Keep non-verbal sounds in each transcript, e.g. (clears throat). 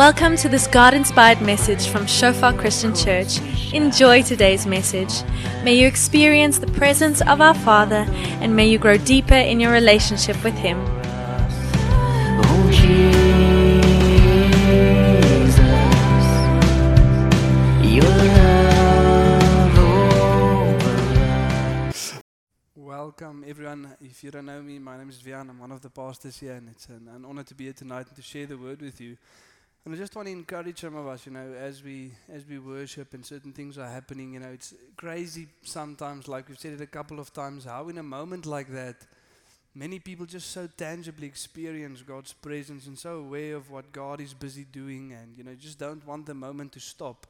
Welcome to this God inspired message from Shofar Christian Church. Enjoy today's message. May you experience the presence of our Father and may you grow deeper in your relationship with Him. Oh Jesus, your love over Welcome, everyone. If you don't know me, my name is Vian. I'm one of the pastors here, and it's an, an honor to be here tonight and to share the word with you. And I just want to encourage some of us, you know, as we as we worship and certain things are happening. You know, it's crazy sometimes. Like we've said it a couple of times, how in a moment like that, many people just so tangibly experience God's presence and so aware of what God is busy doing, and you know, just don't want the moment to stop.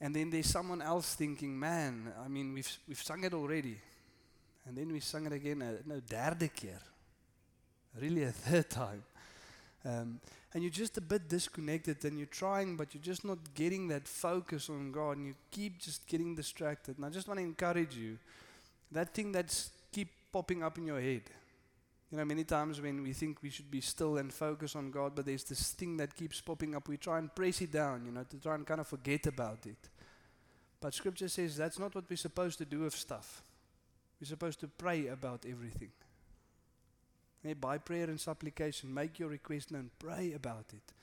And then there's someone else thinking, man, I mean, we've we've sung it already. And then we sung it again, uh, no, derde keer. Really a third time. Um, and you're just a bit disconnected and you're trying, but you're just not getting that focus on God and you keep just getting distracted. And I just want to encourage you that thing that's keep popping up in your head. You know, many times when we think we should be still and focus on God, but there's this thing that keeps popping up, we try and press it down, you know, to try and kind of forget about it. But scripture says that's not what we're supposed to do with stuff. We're supposed to pray about everything. By prayer and supplication, make your request known, pray about it.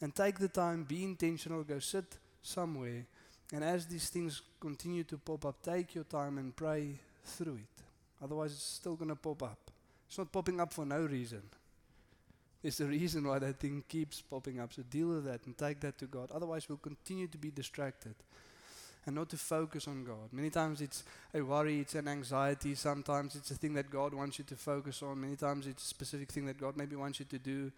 And take the time, be intentional, go sit somewhere. And as these things continue to pop up, take your time and pray through it. Otherwise, it's still going to pop up. It's not popping up for no reason. There's (laughs) a reason why that thing keeps popping up. So deal with that and take that to God. Otherwise, we'll continue to be distracted and not to focus on God. Many times it's a worry, it's an anxiety. Sometimes it's a thing that God wants you to focus on. Many times it's a specific thing that God maybe wants you to do.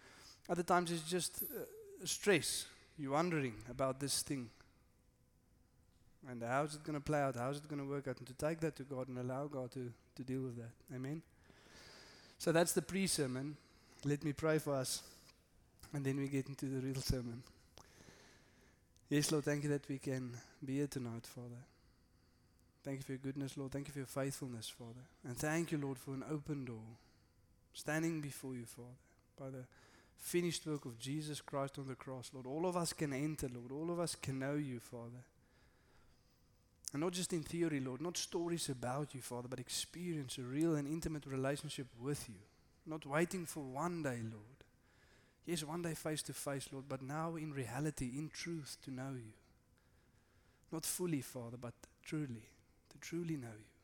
Other times it's just uh, stress. You're wondering about this thing. And how's it going to play out? How's it going to work out? And to take that to God and allow God to, to deal with that. Amen? So that's the pre sermon. Let me pray for us. And then we get into the real sermon. Yes, Lord, thank you that we can be here tonight, Father. Thank you for your goodness, Lord. Thank you for your faithfulness, Father. And thank you, Lord, for an open door. Standing before you, Father, by the finished work of Jesus Christ on the cross, Lord. All of us can enter, Lord. All of us can know you, Father. And not just in theory, Lord, not stories about you, Father, but experience a real and intimate relationship with you. Not waiting for one day, Lord. Yes, one day face to face, Lord, but now in reality, in truth, to know you. Not fully, Father, but truly, to truly know you.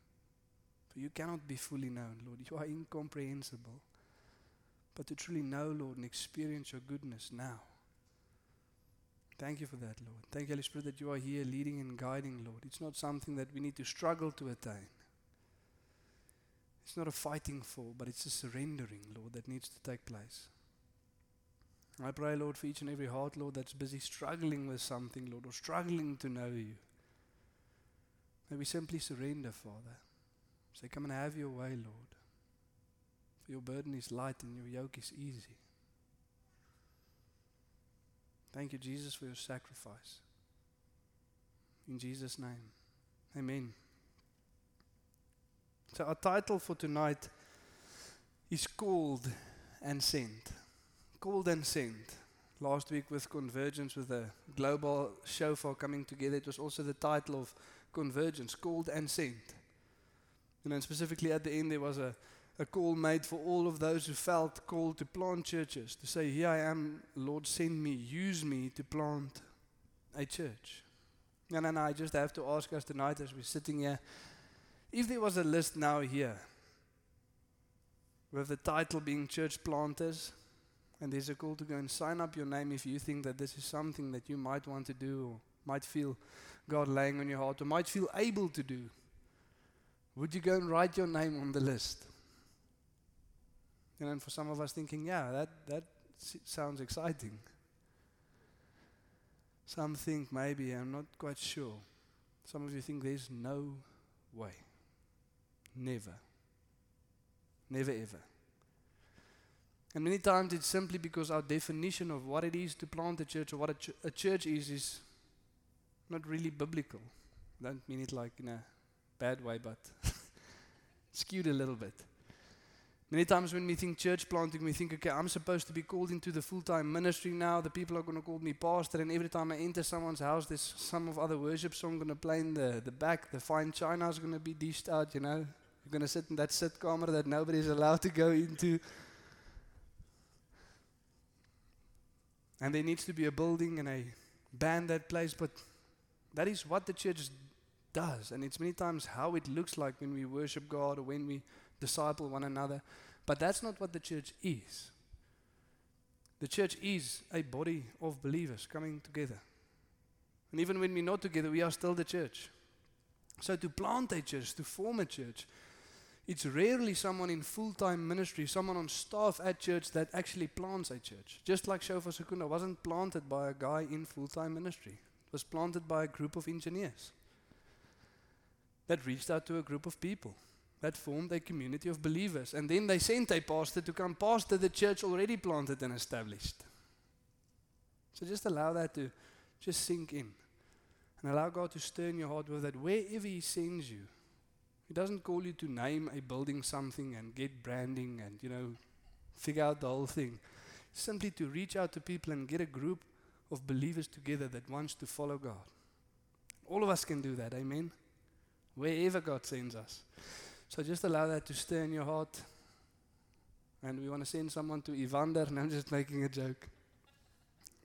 For you cannot be fully known, Lord. You are incomprehensible. But to truly know, Lord, and experience your goodness now. Thank you for that, Lord. Thank you, Holy Spirit, that you are here leading and guiding, Lord. It's not something that we need to struggle to attain. It's not a fighting for, but it's a surrendering, Lord, that needs to take place. I pray, Lord, for each and every heart, Lord, that's busy struggling with something, Lord, or struggling to know you. May we simply surrender, Father. Say, come and have your way, Lord. For your burden is light and your yoke is easy. Thank you, Jesus, for your sacrifice. In Jesus' name. Amen. So, our title for tonight is called and sent called and sent. Last week with Convergence, with a global shofar coming together, it was also the title of Convergence, called and sent. And specifically at the end, there was a, a call made for all of those who felt called to plant churches, to say, Here I am, Lord, send me, use me to plant a church. And then I just have to ask us tonight as we're sitting here if there was a list now here with the title being Church Planters, and there's a call to go and sign up your name if you think that this is something that you might want to do or might feel God laying on your heart or might feel able to do. Would you go and write your name on the list? And then for some of us thinking, yeah, that, that sounds exciting. Some think maybe, I'm not quite sure. Some of you think there's no way. Never. Never ever. And many times it's simply because our definition of what it is to plant a church or what a, ch- a church is is not really biblical. I don't mean it like in a bad way, but (laughs) skewed a little bit. Many times when we think church planting, we think, okay, I'm supposed to be called into the full time ministry now. The people are going to call me pastor. And every time I enter someone's house, there's some of other worship song going to play in the, the back. The fine china is going to be dished out, you know. You're going to sit in that sit camera that nobody's allowed to go into. And there needs to be a building and a band that plays. But that is what the church does. And it's many times how it looks like when we worship God or when we disciple one another. But that's not what the church is. The church is a body of believers coming together. And even when we're not together, we are still the church. So to plant a church, to form a church, it's rarely someone in full time ministry, someone on staff at church that actually plants a church. Just like Shofar Secunda wasn't planted by a guy in full time ministry, it was planted by a group of engineers that reached out to a group of people that formed a community of believers. And then they sent a pastor to come pastor the church already planted and established. So just allow that to just sink in. And allow God to stir in your heart with that wherever He sends you. He doesn't call you to name a building something and get branding and, you know, figure out the whole thing. Simply to reach out to people and get a group of believers together that wants to follow God. All of us can do that, amen? Wherever God sends us. So just allow that to stir in your heart. And we want to send someone to Evander, (laughs) and I'm just making a joke.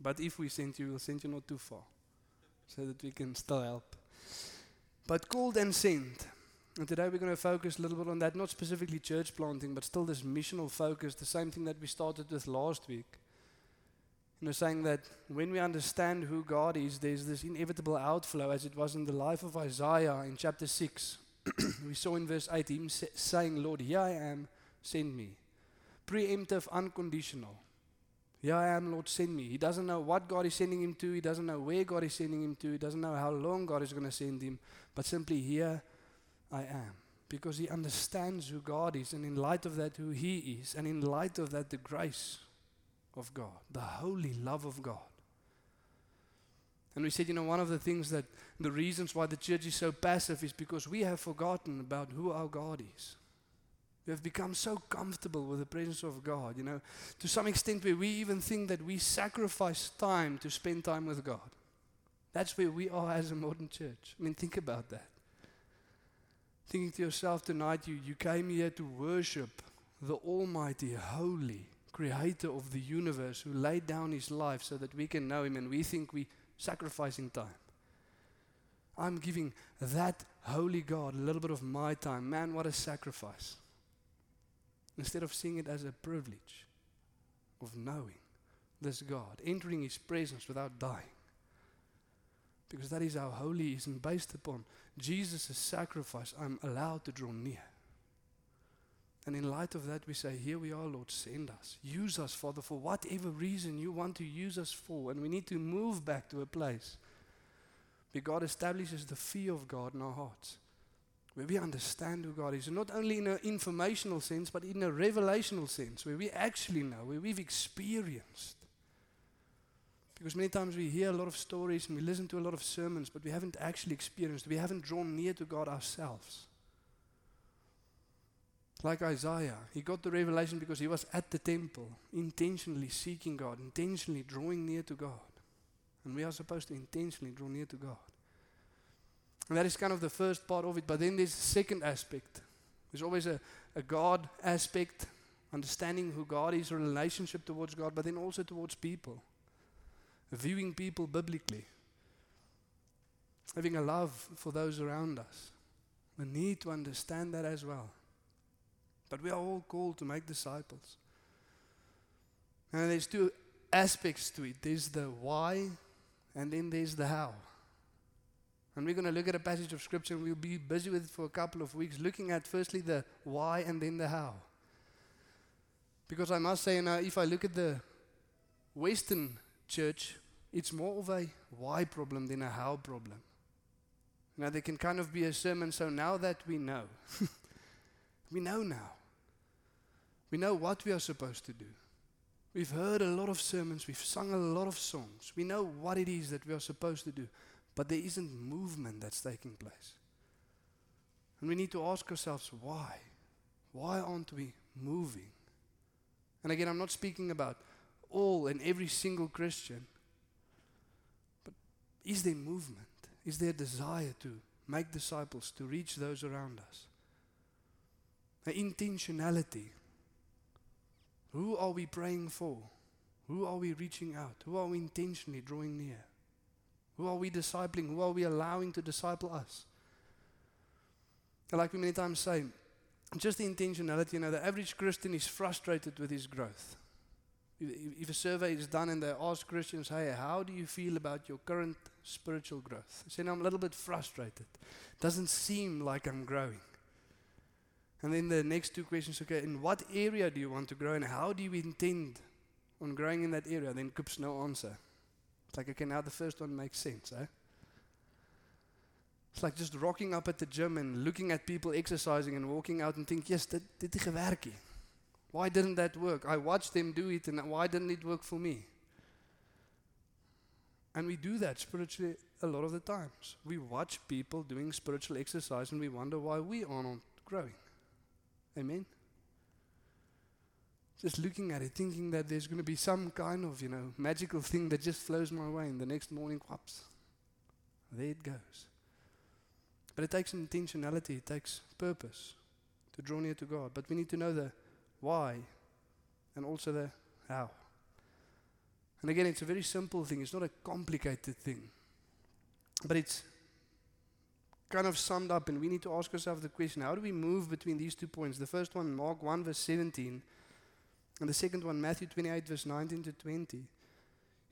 But if we send you, we'll send you not too far, so that we can still help. But called and sent. And today we're going to focus a little bit on that, not specifically church planting, but still this missional focus, the same thing that we started with last week. You know, saying that when we understand who God is, there's this inevitable outflow, as it was in the life of Isaiah in chapter 6. (clears throat) we saw in verse 8 him sa- saying, Lord, here I am, send me. Preemptive, unconditional. Here I am, Lord, send me. He doesn't know what God is sending him to. He doesn't know where God is sending him to. He doesn't know how long God is going to send him. But simply, here I am. Because he understands who God is. And in light of that, who he is. And in light of that, the grace of God, the holy love of God. And we said, you know, one of the things that the reasons why the church is so passive is because we have forgotten about who our God is. We have become so comfortable with the presence of God, you know, to some extent where we even think that we sacrifice time to spend time with God. That's where we are as a modern church. I mean, think about that. Thinking to yourself tonight, you, you came here to worship the Almighty, Holy, Creator of the universe who laid down His life so that we can know Him, and we think we sacrificing time. I'm giving that holy God a little bit of my time. Man, what a sacrifice. Instead of seeing it as a privilege of knowing this God, entering His presence without dying. Because that is how holy is, and based upon Jesus' sacrifice, I'm allowed to draw near. And in light of that, we say, Here we are, Lord, send us. Use us, Father, for whatever reason you want to use us for. And we need to move back to a place where God establishes the fear of God in our hearts, where we understand who God is. And not only in an informational sense, but in a revelational sense, where we actually know, where we've experienced. Because many times we hear a lot of stories and we listen to a lot of sermons, but we haven't actually experienced, we haven't drawn near to God ourselves. Like Isaiah, he got the revelation because he was at the temple, intentionally seeking God, intentionally drawing near to God. And we are supposed to intentionally draw near to God. And that is kind of the first part of it. But then there's a second aspect. There's always a, a God aspect, understanding who God is, a relationship towards God, but then also towards people. Viewing people biblically. Having a love for those around us. We need to understand that as well. But we are all called to make disciples. And there's two aspects to it there's the why, and then there's the how. And we're going to look at a passage of scripture, and we'll be busy with it for a couple of weeks, looking at firstly the why and then the how. Because I must say, now, if I look at the Western church, it's more of a why problem than a how problem. Now, there can kind of be a sermon, so now that we know, (laughs) we know now. We know what we are supposed to do. We've heard a lot of sermons, we've sung a lot of songs. We know what it is that we are supposed to do, but there isn't movement that's taking place. And we need to ask ourselves why? Why aren't we moving. And again, I'm not speaking about all and every single Christian, but is there movement? Is there desire to make disciples, to reach those around us? The intentionality. Who are we praying for? Who are we reaching out? Who are we intentionally drawing near? Who are we discipling? Who are we allowing to disciple us? Like we many times say, just the intentionality, you know, the average Christian is frustrated with his growth. If, a survey is done and they ask Christians, hey, how do you feel about your current spiritual growth? They say, I'm a little bit frustrated. Doesn't seem like I'm growing. And then the next two questions, okay, in what area do you want to grow and how do you intend on growing in that area? Then Coops no answer. It's like, okay, now the first one makes sense, eh? It's like just rocking up at the gym and looking at people exercising and walking out and think, yes, dit dit het gewerk. Why didn't that work? I watched them do it and why didn't it work for me? And we do that spiritually a lot of the times. We watch people doing spiritual exercise and we wonder why we are not growing. Amen. Just looking at it, thinking that there's going to be some kind of, you know, magical thing that just flows my way, and the next morning, whoops, there it goes. But it takes intentionality, it takes purpose to draw near to God. But we need to know the why and also the how. And again, it's a very simple thing, it's not a complicated thing. But it's kind of summed up, and we need to ask ourselves the question how do we move between these two points? The first one, Mark 1, verse 17, and the second one, Matthew 28, verse 19 to 20.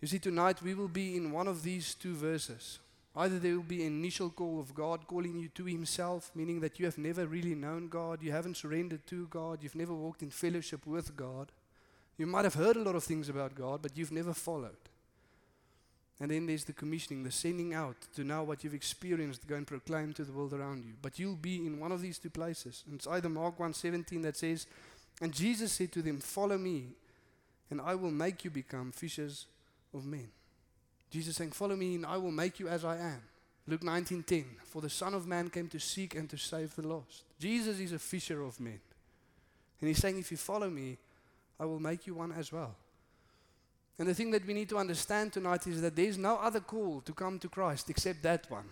You see, tonight we will be in one of these two verses. Either there will be an initial call of God calling you to Himself, meaning that you have never really known God, you haven't surrendered to God, you've never walked in fellowship with God. You might have heard a lot of things about God, but you've never followed. And then there's the commissioning, the sending out to now what you've experienced, go and proclaim to the world around you. But you'll be in one of these two places. And it's either Mark 1:17 that says, And Jesus said to them, Follow me, and I will make you become fishers of men. Jesus saying, Follow me, and I will make you as I am. Luke 19:10, For the Son of Man came to seek and to save the lost. Jesus is a fisher of men. And he's saying, If you follow me, I will make you one as well. And the thing that we need to understand tonight is that there's no other call to come to Christ except that one.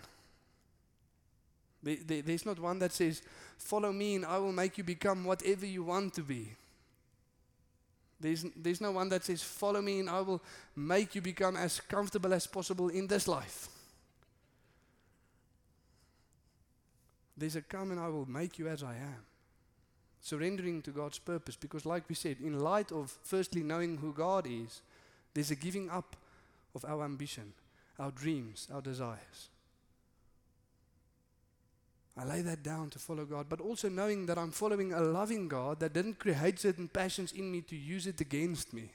There, there, there's not one that says, Follow me and I will make you become whatever you want to be. There's, there's no one that says, Follow me and I will make you become as comfortable as possible in this life. There's a come and I will make you as I am. Surrendering to God's purpose. Because, like we said, in light of firstly knowing who God is, there's a giving up of our ambition, our dreams, our desires. I lay that down to follow God, but also knowing that I'm following a loving God that didn't create certain passions in me to use it against me.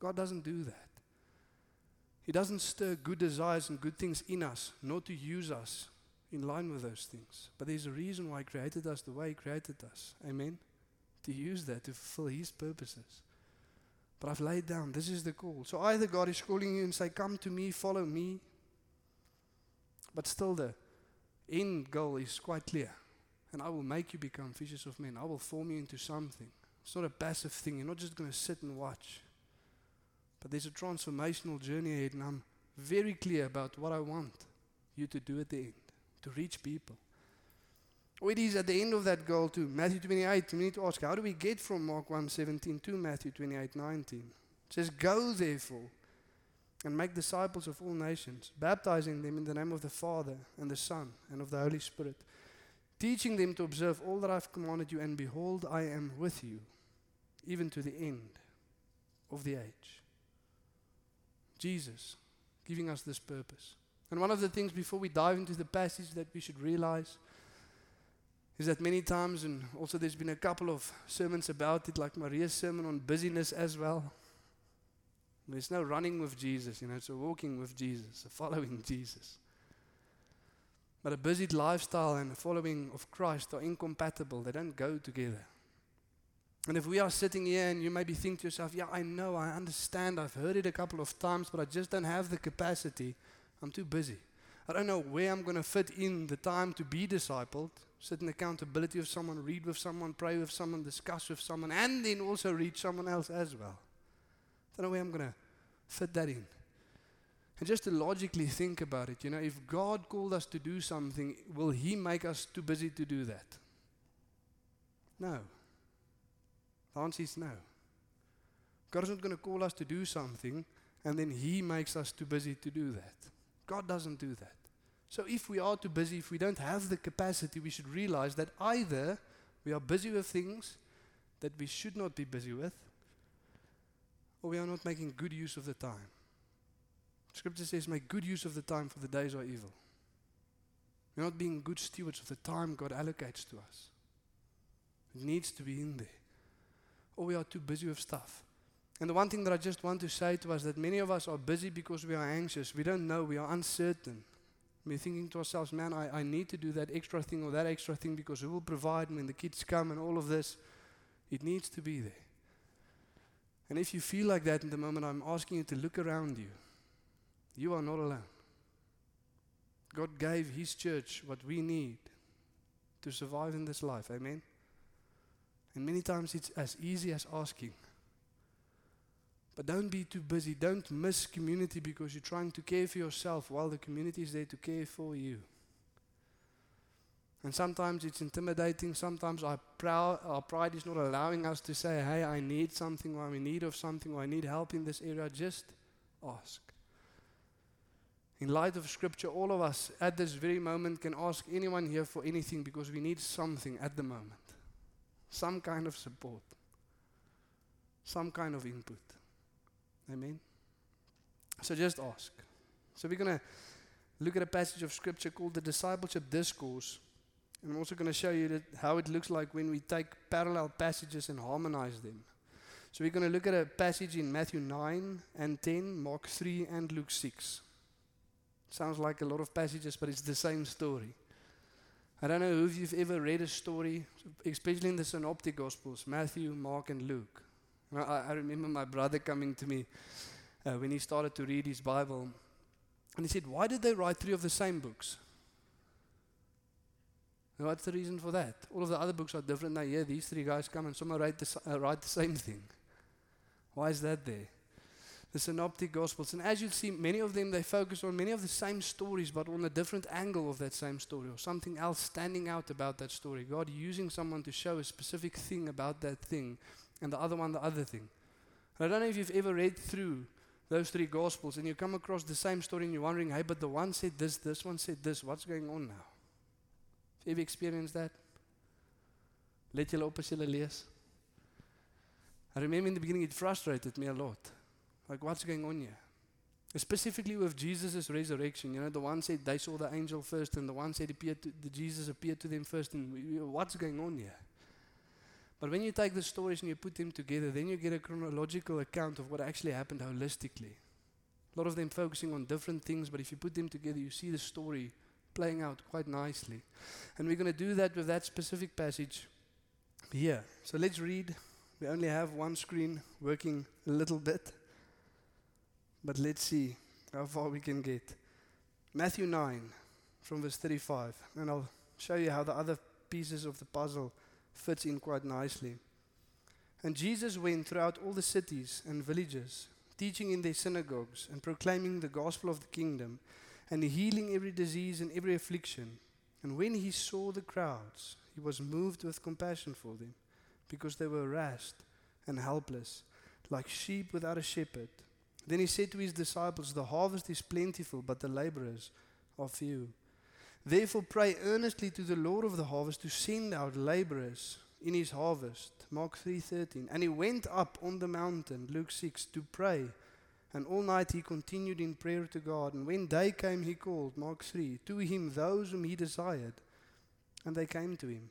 God doesn't do that. He doesn't stir good desires and good things in us, nor to use us in line with those things. But there's a reason why He created us the way He created us. Amen? To use that to fulfill His purposes. But I've laid down, this is the call. So either God is calling you and say, Come to me, follow me. But still, the end goal is quite clear. And I will make you become fishers of men. I will form you into something. It's not a passive thing. You're not just going to sit and watch. But there's a transformational journey ahead, and I'm very clear about what I want you to do at the end to reach people. Or it is at the end of that goal to Matthew 28. We need to ask, how do we get from Mark 1:17 to Matthew 28:19? It says, Go therefore and make disciples of all nations, baptizing them in the name of the Father and the Son and of the Holy Spirit, teaching them to observe all that I've commanded you, and behold, I am with you, even to the end of the age. Jesus giving us this purpose. And one of the things before we dive into the passage that we should realize is that many times, and also there's been a couple of sermons about it, like Maria's sermon on busyness as well. There's no running with Jesus, you know, it's a walking with Jesus, a following (laughs) Jesus. But a busy lifestyle and a following of Christ are incompatible, they don't go together. And if we are sitting here and you maybe think to yourself, yeah, I know, I understand, I've heard it a couple of times, but I just don't have the capacity, I'm too busy. I don't know where I'm going to fit in the time to be discipled, sit in accountability of someone, read with someone, pray with someone, discuss with someone, and then also reach someone else as well. Don't know where I'm going to fit that in. And just to logically think about it, you know, if God called us to do something, will He make us too busy to do that? No. The answer is no. God is not going to call us to do something and then He makes us too busy to do that. God doesn't do that. So if we are too busy, if we don't have the capacity, we should realize that either we are busy with things that we should not be busy with, or we are not making good use of the time. Scripture says, make good use of the time, for the days are evil. We're not being good stewards of the time God allocates to us. It needs to be in there. Or we are too busy with stuff. And the one thing that I just want to say to us that many of us are busy because we are anxious. We don't know, we are uncertain. We're thinking to ourselves, man, I, I need to do that extra thing or that extra thing because who will provide when the kids come and all of this? It needs to be there. And if you feel like that in the moment, I'm asking you to look around you. You are not alone. God gave His church what we need to survive in this life. Amen. And many times it's as easy as asking. But don't be too busy. Don't miss community because you're trying to care for yourself while the community is there to care for you. And sometimes it's intimidating. Sometimes our, our pride is not allowing us to say, hey, I need something, or I'm in need of something, or I need help in this area. Just ask. In light of Scripture, all of us at this very moment can ask anyone here for anything because we need something at the moment some kind of support, some kind of input. Amen. So just ask. So we're going to look at a passage of scripture called the discipleship discourse. I'm also going to show you how it looks like when we take parallel passages and harmonize them. So we're going to look at a passage in Matthew 9 and 10, Mark 3 and Luke 6. Sounds like a lot of passages, but it's the same story. I don't know if you've ever read a story, especially in the Synoptic Gospels, Matthew, Mark, and Luke. I, I remember my brother coming to me uh, when he started to read his Bible, and he said, Why did they write three of the same books? What's the reason for that? All of the other books are different. Now, yeah, these three guys come and some write the, uh, write the same thing. Why is that there? The Synoptic Gospels. And as you see, many of them, they focus on many of the same stories, but on a different angle of that same story, or something else standing out about that story. God using someone to show a specific thing about that thing and the other one the other thing. And I don't know if you've ever read through those three gospels and you come across the same story and you're wondering, hey, but the one said this, this one said this, what's going on now? Have you experienced that? Let julle op lees. I remember in the beginning it frustrated me a lot. Like what's going on here? Specifically with Jesus' resurrection, you know, the one said they saw the angel first, and the one said appeared to, the Jesus appeared to them first, and what's going on here? But when you take the stories and you put them together, then you get a chronological account of what actually happened holistically. A lot of them focusing on different things, but if you put them together, you see the story playing out quite nicely. And we're going to do that with that specific passage here. So let's read. We only have one screen working a little bit, but let's see how far we can get. Matthew 9, from verse 35, and I'll show you how the other pieces of the puzzle fits in quite nicely. And Jesus went throughout all the cities and villages, teaching in their synagogues and proclaiming the gospel of the kingdom and healing every disease and every affliction. And when he saw the crowds, he was moved with compassion for them because they were harassed and helpless, like sheep without a shepherd. Then he said to his disciples, The harvest is plentiful, but the laborers are few. Therefore, pray earnestly to the Lord of the harvest to send out laborers in his harvest. Mark 3:13. And he went up on the mountain, Luke 6, to pray. And all night he continued in prayer to God. And when day came, he called, Mark 3, to him those whom he desired. And they came to him.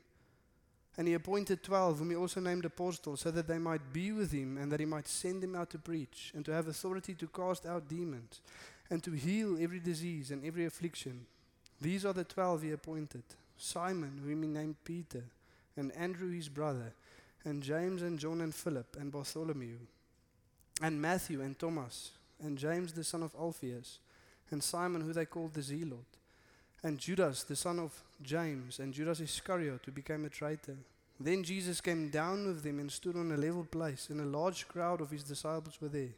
And he appointed twelve, whom he also named apostles, so that they might be with him and that he might send them out to preach and to have authority to cast out demons and to heal every disease and every affliction. These are the twelve he appointed Simon, whom he named Peter, and Andrew his brother, and James and John and Philip, and Bartholomew, and Matthew and Thomas, and James the son of Alphaeus, and Simon, who they called the Zealot, and Judas, the son of James, and Judas Iscariot, who became a traitor. Then Jesus came down with them and stood on a level place, and a large crowd of his disciples were there,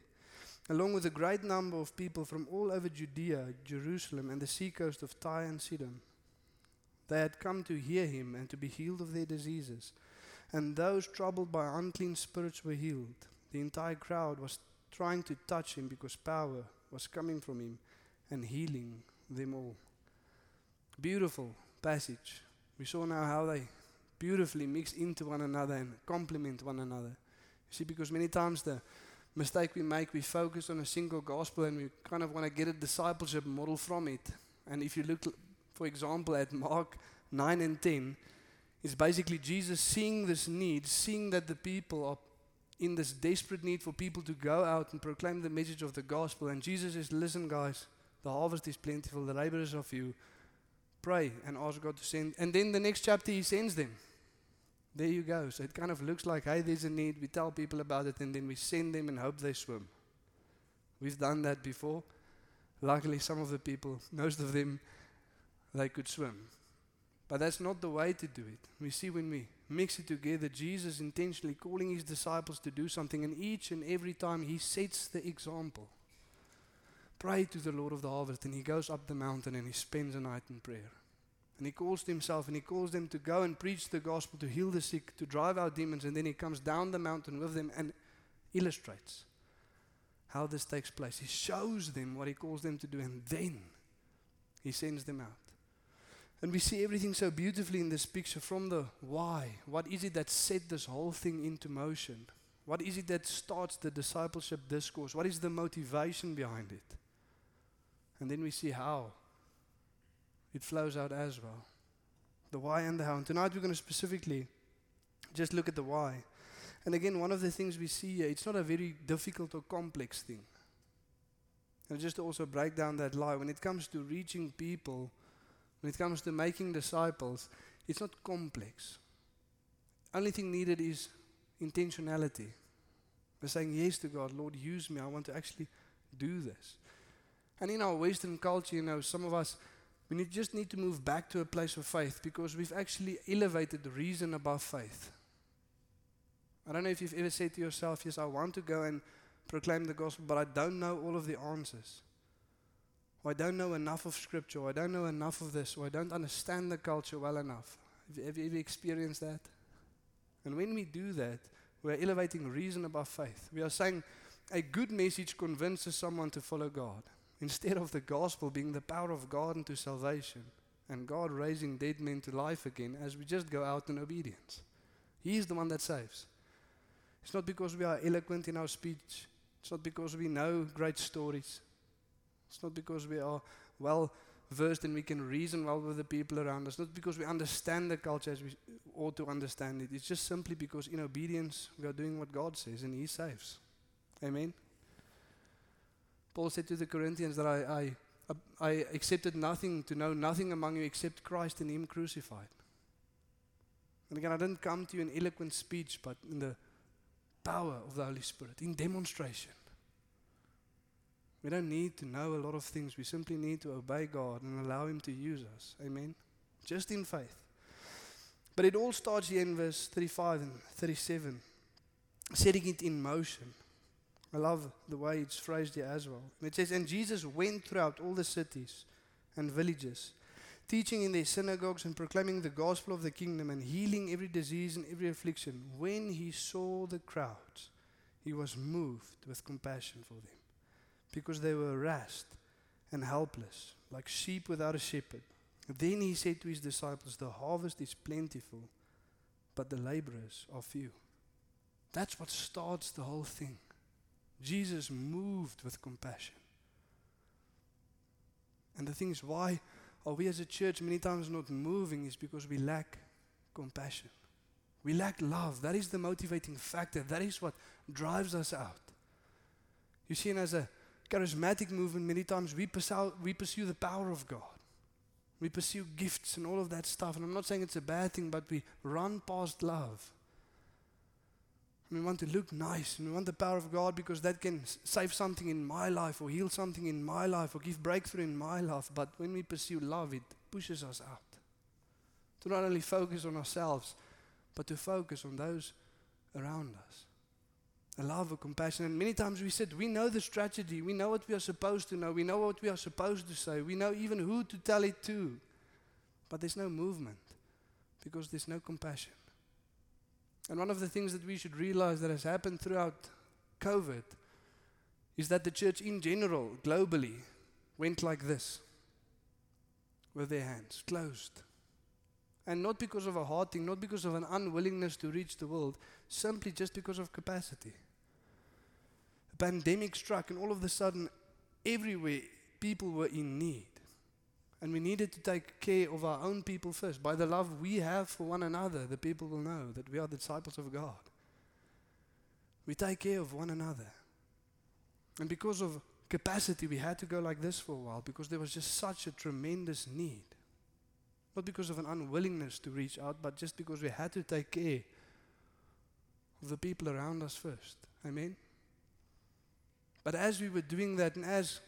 along with a great number of people from all over Judea, Jerusalem, and the seacoast of Tyre and Sidon. They had come to hear him and to be healed of their diseases. And those troubled by unclean spirits were healed. The entire crowd was trying to touch him because power was coming from him and healing them all. Beautiful passage. We saw now how they beautifully mix into one another and complement one another. You see, because many times the mistake we make, we focus on a single gospel and we kind of want to get a discipleship model from it. And if you look, for example, at Mark 9 and 10, it's basically Jesus seeing this need, seeing that the people are in this desperate need for people to go out and proclaim the message of the gospel. And Jesus says, Listen, guys, the harvest is plentiful, the laborers are few. Pray and ask God to send. And then the next chapter, He sends them. There you go. So it kind of looks like, hey, there's a need. We tell people about it, and then we send them and hope they swim. We've done that before. Luckily, some of the people, most of them, they could swim. But that's not the way to do it. We see when we mix it together, Jesus intentionally calling his disciples to do something, and each and every time he sets the example. Pray to the Lord of the harvest, and he goes up the mountain and he spends a night in prayer. And he calls to himself and he calls them to go and preach the gospel, to heal the sick, to drive out demons, and then he comes down the mountain with them and illustrates how this takes place. He shows them what he calls them to do, and then he sends them out. And we see everything so beautifully in this picture from the why. What is it that set this whole thing into motion? What is it that starts the discipleship discourse? What is the motivation behind it? And then we see how it flows out as well. The why and the how. And tonight we're going to specifically just look at the why. And again, one of the things we see here, it's not a very difficult or complex thing. And just to also break down that lie, when it comes to reaching people, when it comes to making disciples, it's not complex. Only thing needed is intentionality. We're saying yes to God, Lord, use me. I want to actually do this. And in our Western culture, you know, some of us, we need, just need to move back to a place of faith because we've actually elevated reason above faith. I don't know if you've ever said to yourself, Yes, I want to go and proclaim the gospel, but I don't know all of the answers. Or I don't know enough of scripture, or I don't know enough of this, or I don't understand the culture well enough. Have you, have you experienced that? And when we do that, we're elevating reason above faith. We are saying a good message convinces someone to follow God instead of the gospel being the power of God into salvation and God raising dead men to life again as we just go out in obedience. He is the one that saves. It's not because we are eloquent in our speech, it's not because we know great stories, it's not because we are well versed and we can reason well with the people around us, not because we understand the culture as we ought to understand it. It's just simply because in obedience we are doing what God says and He saves. Amen. Paul said to the Corinthians that I, I, I accepted nothing to know nothing among you except Christ and Him crucified. And again, I didn't come to you in eloquent speech, but in the power of the Holy Spirit, in demonstration. We don't need to know a lot of things. We simply need to obey God and allow Him to use us. Amen. Just in faith. But it all starts here in verse 35 and 37, setting it in motion. I love the way it's phrased here as well. It says, And Jesus went throughout all the cities and villages, teaching in their synagogues and proclaiming the gospel of the kingdom and healing every disease and every affliction. When he saw the crowds, he was moved with compassion for them because they were harassed and helpless, like sheep without a shepherd. Then he said to his disciples, The harvest is plentiful, but the laborers are few. That's what starts the whole thing. Jesus moved with compassion. And the thing is, why are we as a church many times not moving is because we lack compassion. We lack love. That is the motivating factor. That is what drives us out. You see, and as a charismatic movement, many times we pursue, we pursue the power of God. We pursue gifts and all of that stuff. And I'm not saying it's a bad thing, but we run past love. We want to look nice and we want the power of God because that can save something in my life or heal something in my life or give breakthrough in my life. But when we pursue love, it pushes us out. To not only focus on ourselves, but to focus on those around us. A love, a compassion. And many times we said, we know the strategy. We know what we are supposed to know. We know what we are supposed to say. We know even who to tell it to. But there's no movement because there's no compassion. And one of the things that we should realize that has happened throughout COVID is that the church in general, globally, went like this with their hands closed. And not because of a hard thing, not because of an unwillingness to reach the world, simply just because of capacity. Pandemic struck, and all of a sudden, everywhere, people were in need. And we needed to take care of our own people first. By the love we have for one another, the people will know that we are the disciples of God. We take care of one another. And because of capacity, we had to go like this for a while because there was just such a tremendous need. Not because of an unwillingness to reach out, but just because we had to take care of the people around us first. Amen? But as we were doing that, and as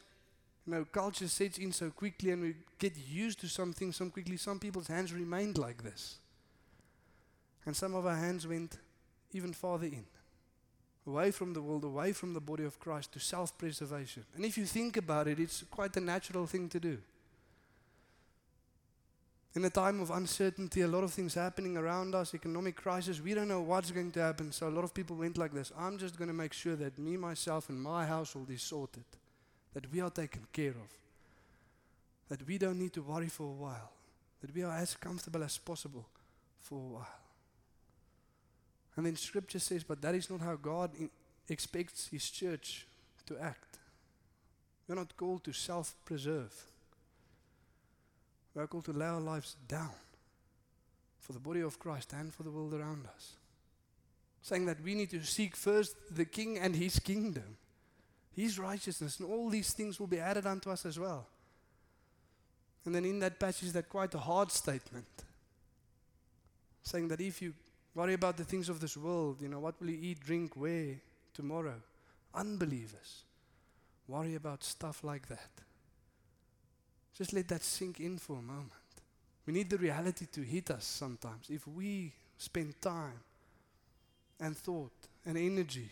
you know, culture sets in so quickly and we get used to something so quickly, some people's hands remained like this. And some of our hands went even farther in away from the world, away from the body of Christ to self preservation. And if you think about it, it's quite a natural thing to do. In a time of uncertainty, a lot of things happening around us, economic crisis, we don't know what's going to happen. So a lot of people went like this I'm just going to make sure that me, myself, and my household is sorted, that we are taken care of, that we don't need to worry for a while, that we are as comfortable as possible for a while. And then scripture says, but that is not how God expects his church to act. We're not called to self preserve, we are called to lay our lives down for the body of Christ and for the world around us. Saying that we need to seek first the King and his kingdom, his righteousness, and all these things will be added unto us as well. And then in that passage, that quite a hard statement, saying that if you Worry about the things of this world. You know, what will you eat, drink, wear tomorrow? Unbelievers worry about stuff like that. Just let that sink in for a moment. We need the reality to hit us sometimes. If we spend time and thought and energy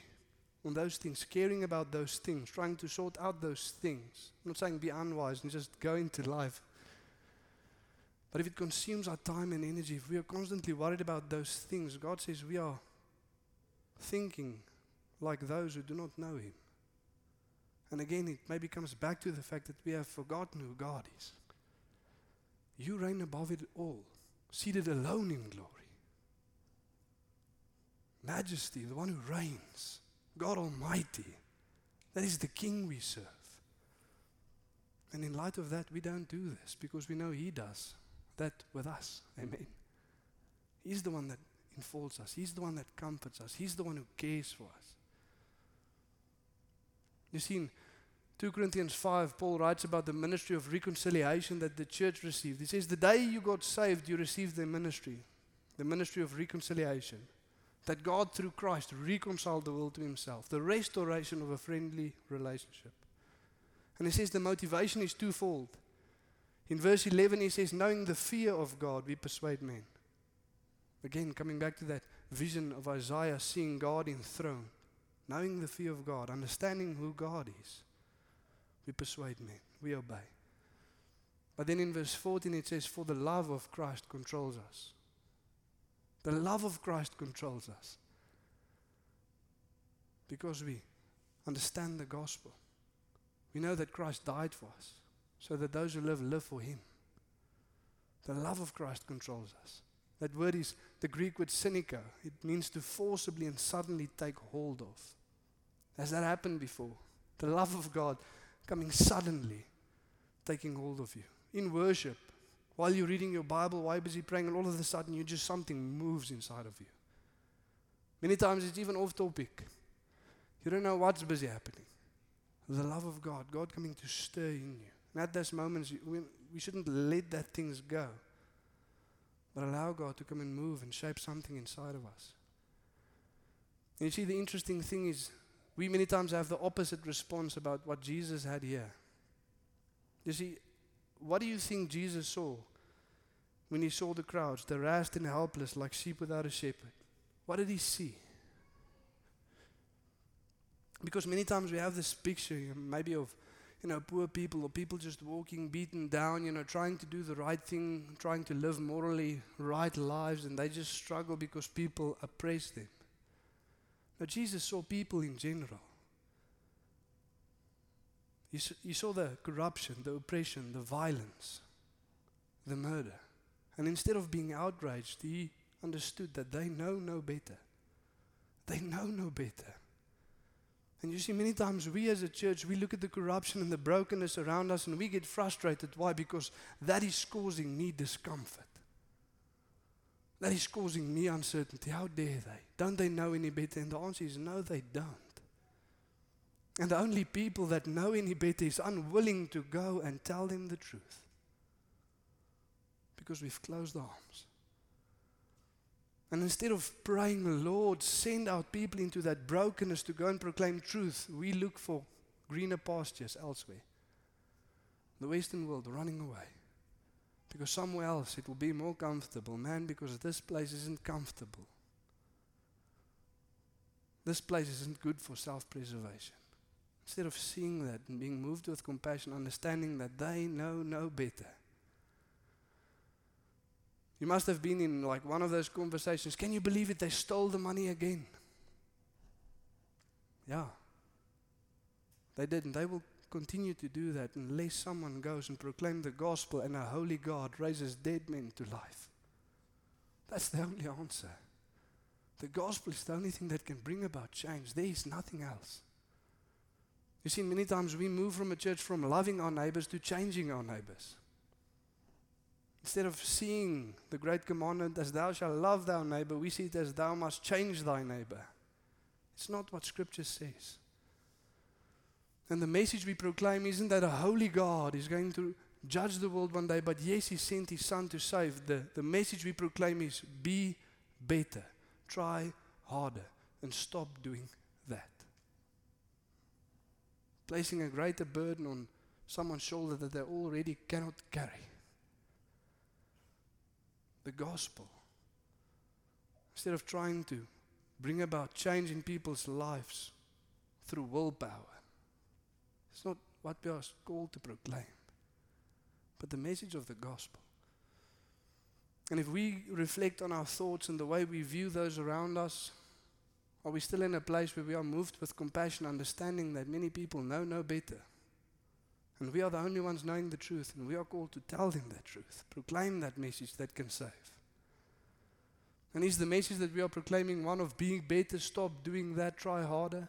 on those things, caring about those things, trying to sort out those things, I'm not saying be unwise and just go into life but if it consumes our time and energy, if we are constantly worried about those things, God says we are thinking like those who do not know Him. And again, it maybe comes back to the fact that we have forgotten who God is. You reign above it all, seated alone in glory. Majesty, the one who reigns, God Almighty. That is the King we serve. And in light of that, we don't do this because we know He does that with us. Amen. He's the one that enfolds us, He's the one that comforts us, He's the one who cares for us. You see, in 2 Corinthians 5, Paul writes about the ministry of reconciliation that the church received. He says, The day you got saved, you received the ministry, the ministry of reconciliation. That God, through Christ, reconciled the world to Himself, the restoration of a friendly relationship. And he says the motivation is twofold. In verse 11, he says, Knowing the fear of God, we persuade men. Again, coming back to that vision of Isaiah seeing God enthroned, knowing the fear of God, understanding who God is, we persuade men, we obey. But then in verse 14, it says, For the love of Christ controls us. The love of Christ controls us. Because we understand the gospel. We know that Christ died for us so that those who live live for Him. The love of Christ controls us. That word is the Greek word synecheo. It means to forcibly and suddenly take hold of. Has that happened before? The love of God coming suddenly, taking hold of you. In worship, while you're reading your Bible, while you're busy praying, and all of a sudden you just something moves inside of you. Many times it's even off topic. You don't know what's busy happening. The love of God, God coming to stir in you. And at those moments, we, we shouldn't let that things go, but allow God to come and move and shape something inside of us. And you see, the interesting thing is, we many times have the opposite response about what Jesus had here. You see, what do you think Jesus saw when he saw the crowds, the harassed and helpless like sheep without a shepherd? What did he see? Because many times we have this picture, maybe of you know, poor people or people just walking beaten down, you know, trying to do the right thing, trying to live morally right lives, and they just struggle because people oppress them. Now, Jesus saw people in general. He saw the corruption, the oppression, the violence, the murder. And instead of being outraged, he understood that they know no better. They know no better. And you see, many times we as a church, we look at the corruption and the brokenness around us and we get frustrated. Why? Because that is causing me discomfort. That is causing me uncertainty. How dare they? Don't they know any better? And the answer is no, they don't. And the only people that know any better is unwilling to go and tell them the truth. Because we've closed arms. And instead of praying, Lord, send out people into that brokenness to go and proclaim truth, we look for greener pastures elsewhere. The Western world running away. Because somewhere else it will be more comfortable. Man, because this place isn't comfortable. This place isn't good for self preservation. Instead of seeing that and being moved with compassion, understanding that they know no better. You must have been in like one of those conversations. Can you believe it? They stole the money again. Yeah. They didn't. they will continue to do that unless someone goes and proclaim the gospel and a holy God raises dead men to life. That's the only answer. The gospel is the only thing that can bring about change. There is nothing else. You see, many times we move from a church from loving our neighbors to changing our neighbors. Instead of seeing the great commandment as thou shalt love thy neighbor, we see it as thou must change thy neighbor. It's not what Scripture says. And the message we proclaim isn't that a holy God is going to judge the world one day, but yes, He sent His Son to save. The, the message we proclaim is be better, try harder, and stop doing that. Placing a greater burden on someone's shoulder that they already cannot carry the gospel. Instead of trying to bring about change in people's lives through willpower. It's not what we are called to proclaim, but the message of the gospel. And if we reflect on our thoughts and the way we view those around us, are we still in a place where we are moved with compassion, understanding that many people know no better? And we are the only ones knowing the truth, and we are called to tell them that truth, proclaim that message that can save. And is the message that we are proclaiming one of being better, stop doing that, try harder?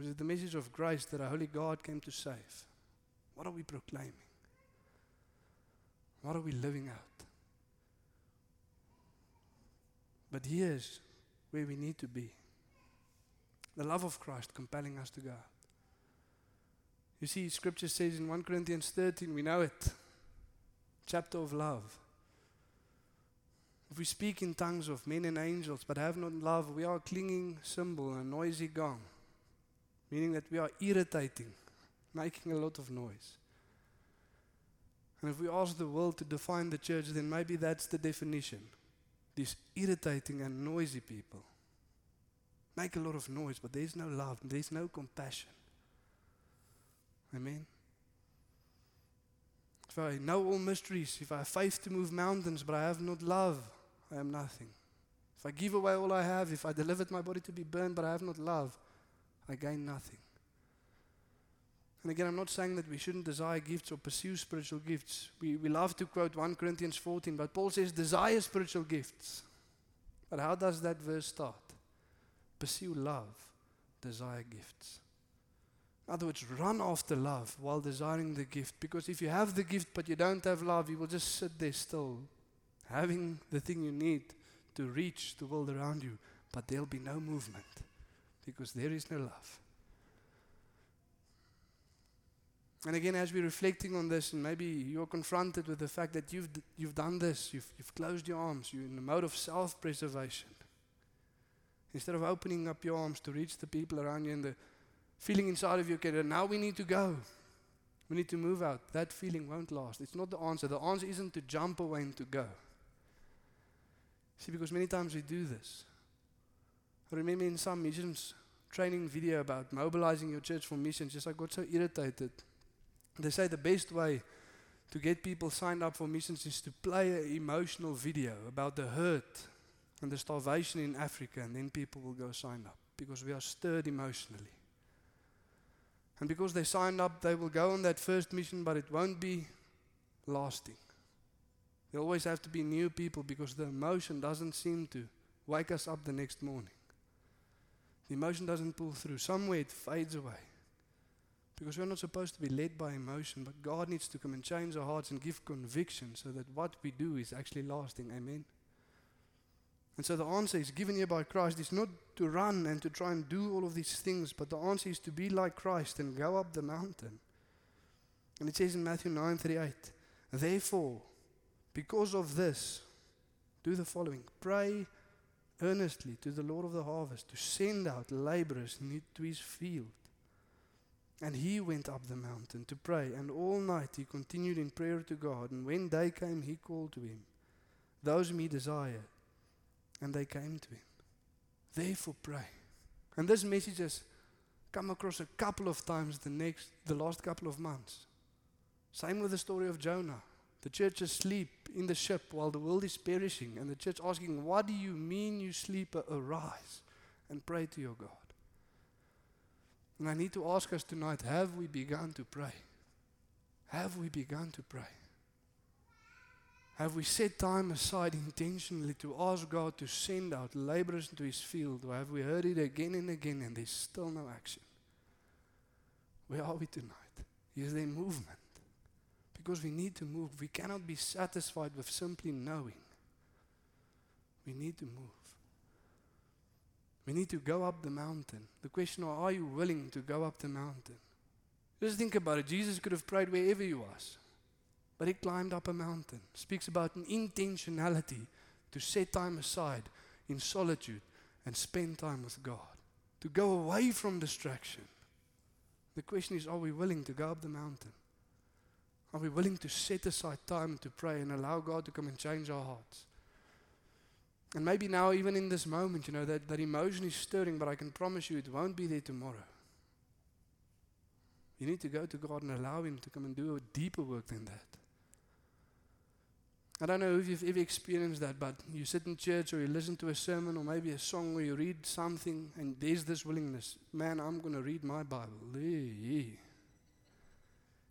Or is it the message of grace that our holy God came to save? What are we proclaiming? What are we living out? But here's where we need to be the love of Christ compelling us to go. You see, scripture says in 1 Corinthians 13, we know it, chapter of love. If we speak in tongues of men and angels but have not love, we are a clinging cymbal, a noisy gong, meaning that we are irritating, making a lot of noise. And if we ask the world to define the church, then maybe that's the definition. These irritating and noisy people make a lot of noise, but there's no love, there's no compassion. Amen. If I know all mysteries, if I have faith to move mountains, but I have not love, I am nothing. If I give away all I have, if I delivered my body to be burned, but I have not love, I gain nothing. And again, I'm not saying that we shouldn't desire gifts or pursue spiritual gifts. We, we love to quote 1 Corinthians 14, but Paul says, desire spiritual gifts. But how does that verse start? Pursue love, desire gifts. In other words, run after love while desiring the gift. Because if you have the gift but you don't have love, you will just sit there still, having the thing you need to reach the world around you, but there'll be no movement because there is no love. And again, as we're reflecting on this, and maybe you're confronted with the fact that you've, you've done this, you've, you've closed your arms, you're in a mode of self preservation. Instead of opening up your arms to reach the people around you and the feeling inside of you, okay, now we need to go. We need to move out. That feeling won't last. It's not the answer. The answer isn't to jump away and to go. See, because many times we do this. I remember in some missions training video about mobilizing your church for missions, just I got so irritated. They say the best way to get people signed up for missions is to play an emotional video about the hurt and the starvation in Africa, and then people will go sign up because we are stirred emotionally. And because they signed up, they will go on that first mission, but it won't be lasting. There always have to be new people because the emotion doesn't seem to wake us up the next morning. The emotion doesn't pull through. Somewhere it fades away. Because we're not supposed to be led by emotion, but God needs to come and change our hearts and give conviction so that what we do is actually lasting. Amen. And so the answer is given here by Christ is not to run and to try and do all of these things, but the answer is to be like Christ and go up the mountain. And it says in Matthew 9:38, Therefore, because of this, do the following. Pray earnestly to the Lord of the harvest to send out laborers into his field. And he went up the mountain to pray, and all night he continued in prayer to God. And when day came, he called to him those whom he desired, and they came to him. Therefore, pray. And this message has come across a couple of times the next, the last couple of months. Same with the story of Jonah. The church is asleep in the ship while the world is perishing, and the church asking, What do you mean, you sleeper? Arise and pray to your God. And I need to ask us tonight have we begun to pray? Have we begun to pray? Have we set time aside intentionally to ask God to send out laborers into his field? Or have we heard it again and again and there's still no action? Where are we tonight? Is there movement? Because we need to move. We cannot be satisfied with simply knowing. We need to move. We need to go up the mountain. The question is, are you willing to go up the mountain? Just think about it. Jesus could have prayed wherever he was, but he climbed up a mountain. Speaks about an intentionality to set time aside in solitude and spend time with God, to go away from distraction. The question is, are we willing to go up the mountain? Are we willing to set aside time to pray and allow God to come and change our hearts? And maybe now, even in this moment, you know, that, that emotion is stirring, but I can promise you it won't be there tomorrow. You need to go to God and allow Him to come and do a deeper work than that. I don't know if you've ever experienced that, but you sit in church or you listen to a sermon or maybe a song or you read something and there's this willingness. Man, I'm going to read my Bible.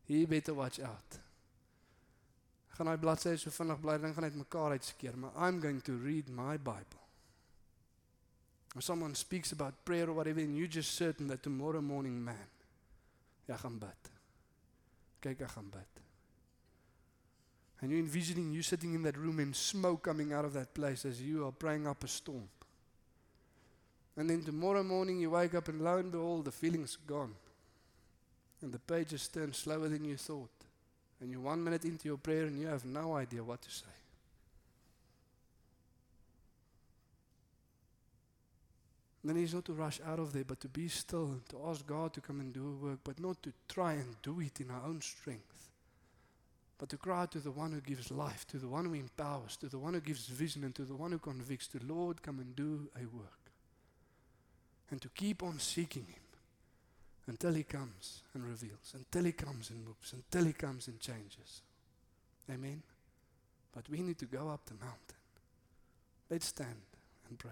Hey, You better watch out. gaan daai bladsye so vinnig bly dan gaan uit mekaar uitskeer, maar I'm going to read my Bible. If someone speaks about prayer or whatever and you just certain that tomorrow morning man, jy gaan bid. Kyk, ek gaan bid. And you envisioning you sitting in that room and smoke coming out of that place as you are praying up a storm. And then tomorrow morning you wake up and lo and behold the feeling's gone. And the pages turn slower than you thought. And you're one minute into your prayer and you have no idea what to say. Then he's not to rush out of there, but to be still and to ask God to come and do a work, but not to try and do it in our own strength, but to cry to the one who gives life, to the one who empowers, to the one who gives vision, and to the one who convicts, to Lord, come and do a work. And to keep on seeking Him until He comes and reveals, until He comes and moves, until He comes and changes. Amen. But we need to go up the mountain. Let's stand and pray.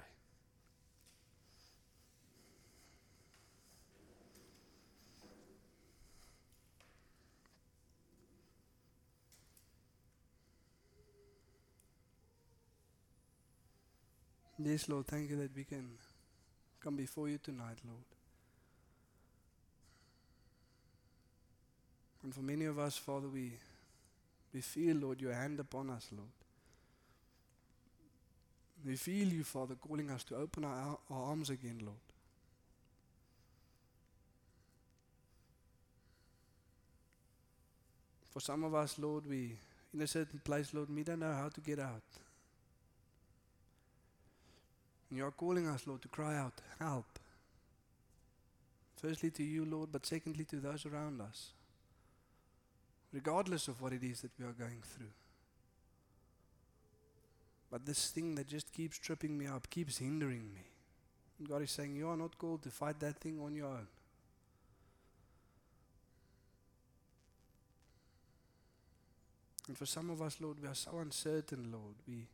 Yes, Lord, thank you that we can come before you tonight, Lord. And for many of us, Father, we, we feel, Lord, your hand upon us, Lord. We feel you, Father, calling us to open our, our arms again, Lord. For some of us, Lord, we in a certain place, Lord, we don't know how to get out. And you are calling us, Lord, to cry out, help. Firstly to you, Lord, but secondly to those around us. Regardless of what it is that we are going through. But this thing that just keeps tripping me up, keeps hindering me. And God is saying, You are not called to fight that thing on your own. And for some of us, Lord, we are so uncertain, Lord. We,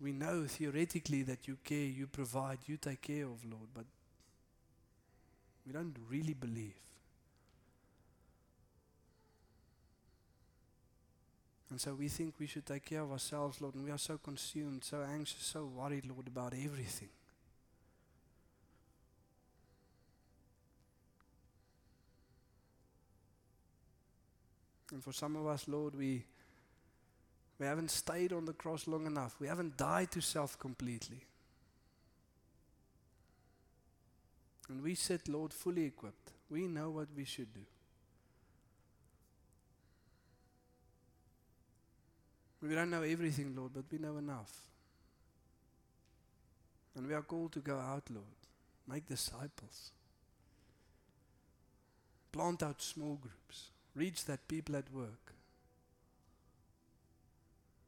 we know theoretically that you care, you provide, you take care of, Lord, but we don't really believe. And so we think we should take care of ourselves, Lord, and we are so consumed, so anxious, so worried, Lord, about everything. And for some of us, Lord, we, we haven't stayed on the cross long enough. We haven't died to self completely. And we sit, Lord, fully equipped. We know what we should do. We don't know everything, Lord, but we know enough. And we are called to go out, Lord, make disciples, plant out small groups, reach that people at work.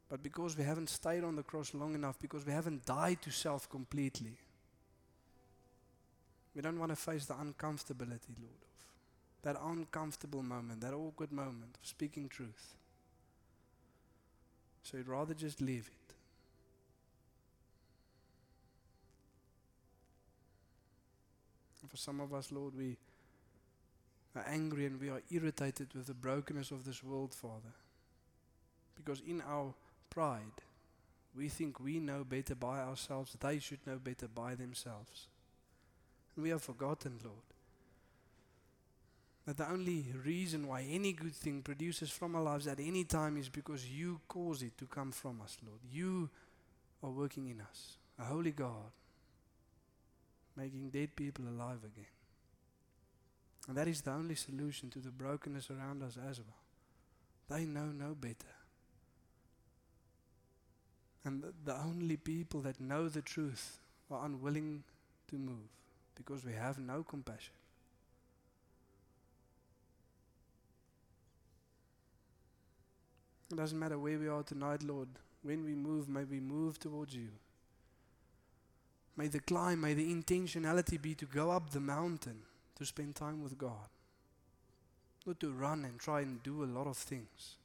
But because we haven't stayed on the cross long enough, because we haven't died to self completely, we don't want to face the uncomfortability, Lord, of that uncomfortable moment, that awkward moment of speaking truth. So you'd rather just leave it. And for some of us, Lord, we are angry and we are irritated with the brokenness of this world, Father. Because in our pride, we think we know better by ourselves, they should know better by themselves. And we have forgotten, Lord, that the only reason why any good thing produces from our lives at any time is because you cause it to come from us, Lord. You are working in us, a holy God, making dead people alive again. And that is the only solution to the brokenness around us as well. They know no better. And the, the only people that know the truth are unwilling to move because we have no compassion. It doesn't matter where we are tonight, Lord. When we move, may we move towards you. May the climb, may the intentionality be to go up the mountain to spend time with God. Not to run and try and do a lot of things,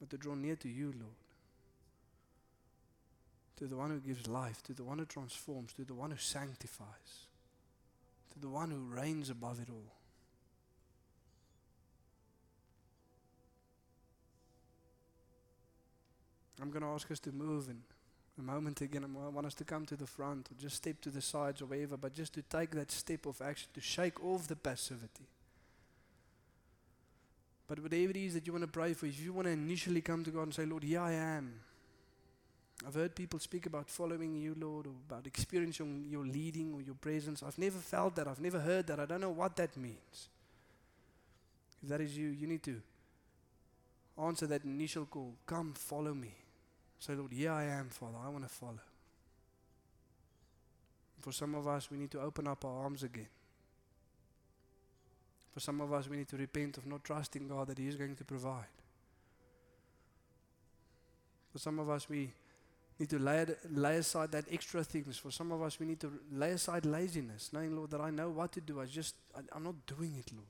but to draw near to you, Lord. To the one who gives life, to the one who transforms, to the one who sanctifies, to the one who reigns above it all. I'm going to ask us to move in a moment again. I want us to come to the front or just step to the sides or wherever, but just to take that step of action to shake off the passivity. But whatever it is that you want to pray for, if you want to initially come to God and say, Lord, here I am. I've heard people speak about following you, Lord, or about experiencing your leading or your presence. I've never felt that. I've never heard that. I don't know what that means. If that is you, you need to answer that initial call. Come, follow me. Say, Lord, here I am, Father. I want to follow. For some of us, we need to open up our arms again. For some of us, we need to repent of not trusting God that He is going to provide. For some of us, we need to lay, lay aside that extra things. For some of us, we need to lay aside laziness, knowing, Lord, that I know what to do. I just, I, I'm not doing it, Lord.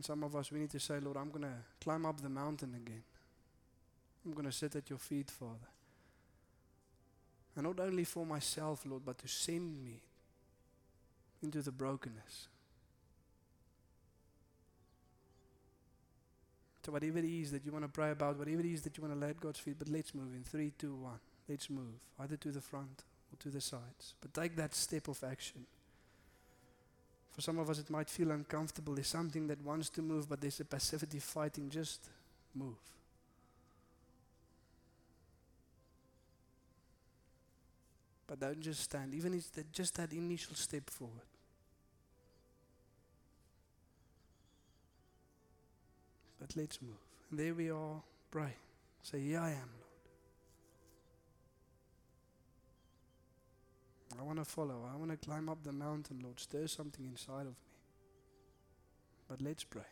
And some of us, we need to say, Lord, I'm going to climb up the mountain again. I'm going to sit at your feet, Father. And not only for myself, Lord, but to send me into the brokenness. So, whatever it is that you want to pray about, whatever it is that you want to lay at God's feet, but let's move in three, two, one. Let's move either to the front or to the sides. But take that step of action. For some of us, it might feel uncomfortable. There's something that wants to move, but there's a passivity fighting. Just move. But don't just stand. Even if just that initial step forward. But let's move. And there we are. Pray. Say, Here I am, I want to follow. I want to climb up the mountain, Lord. Stir something inside of me. But let's pray.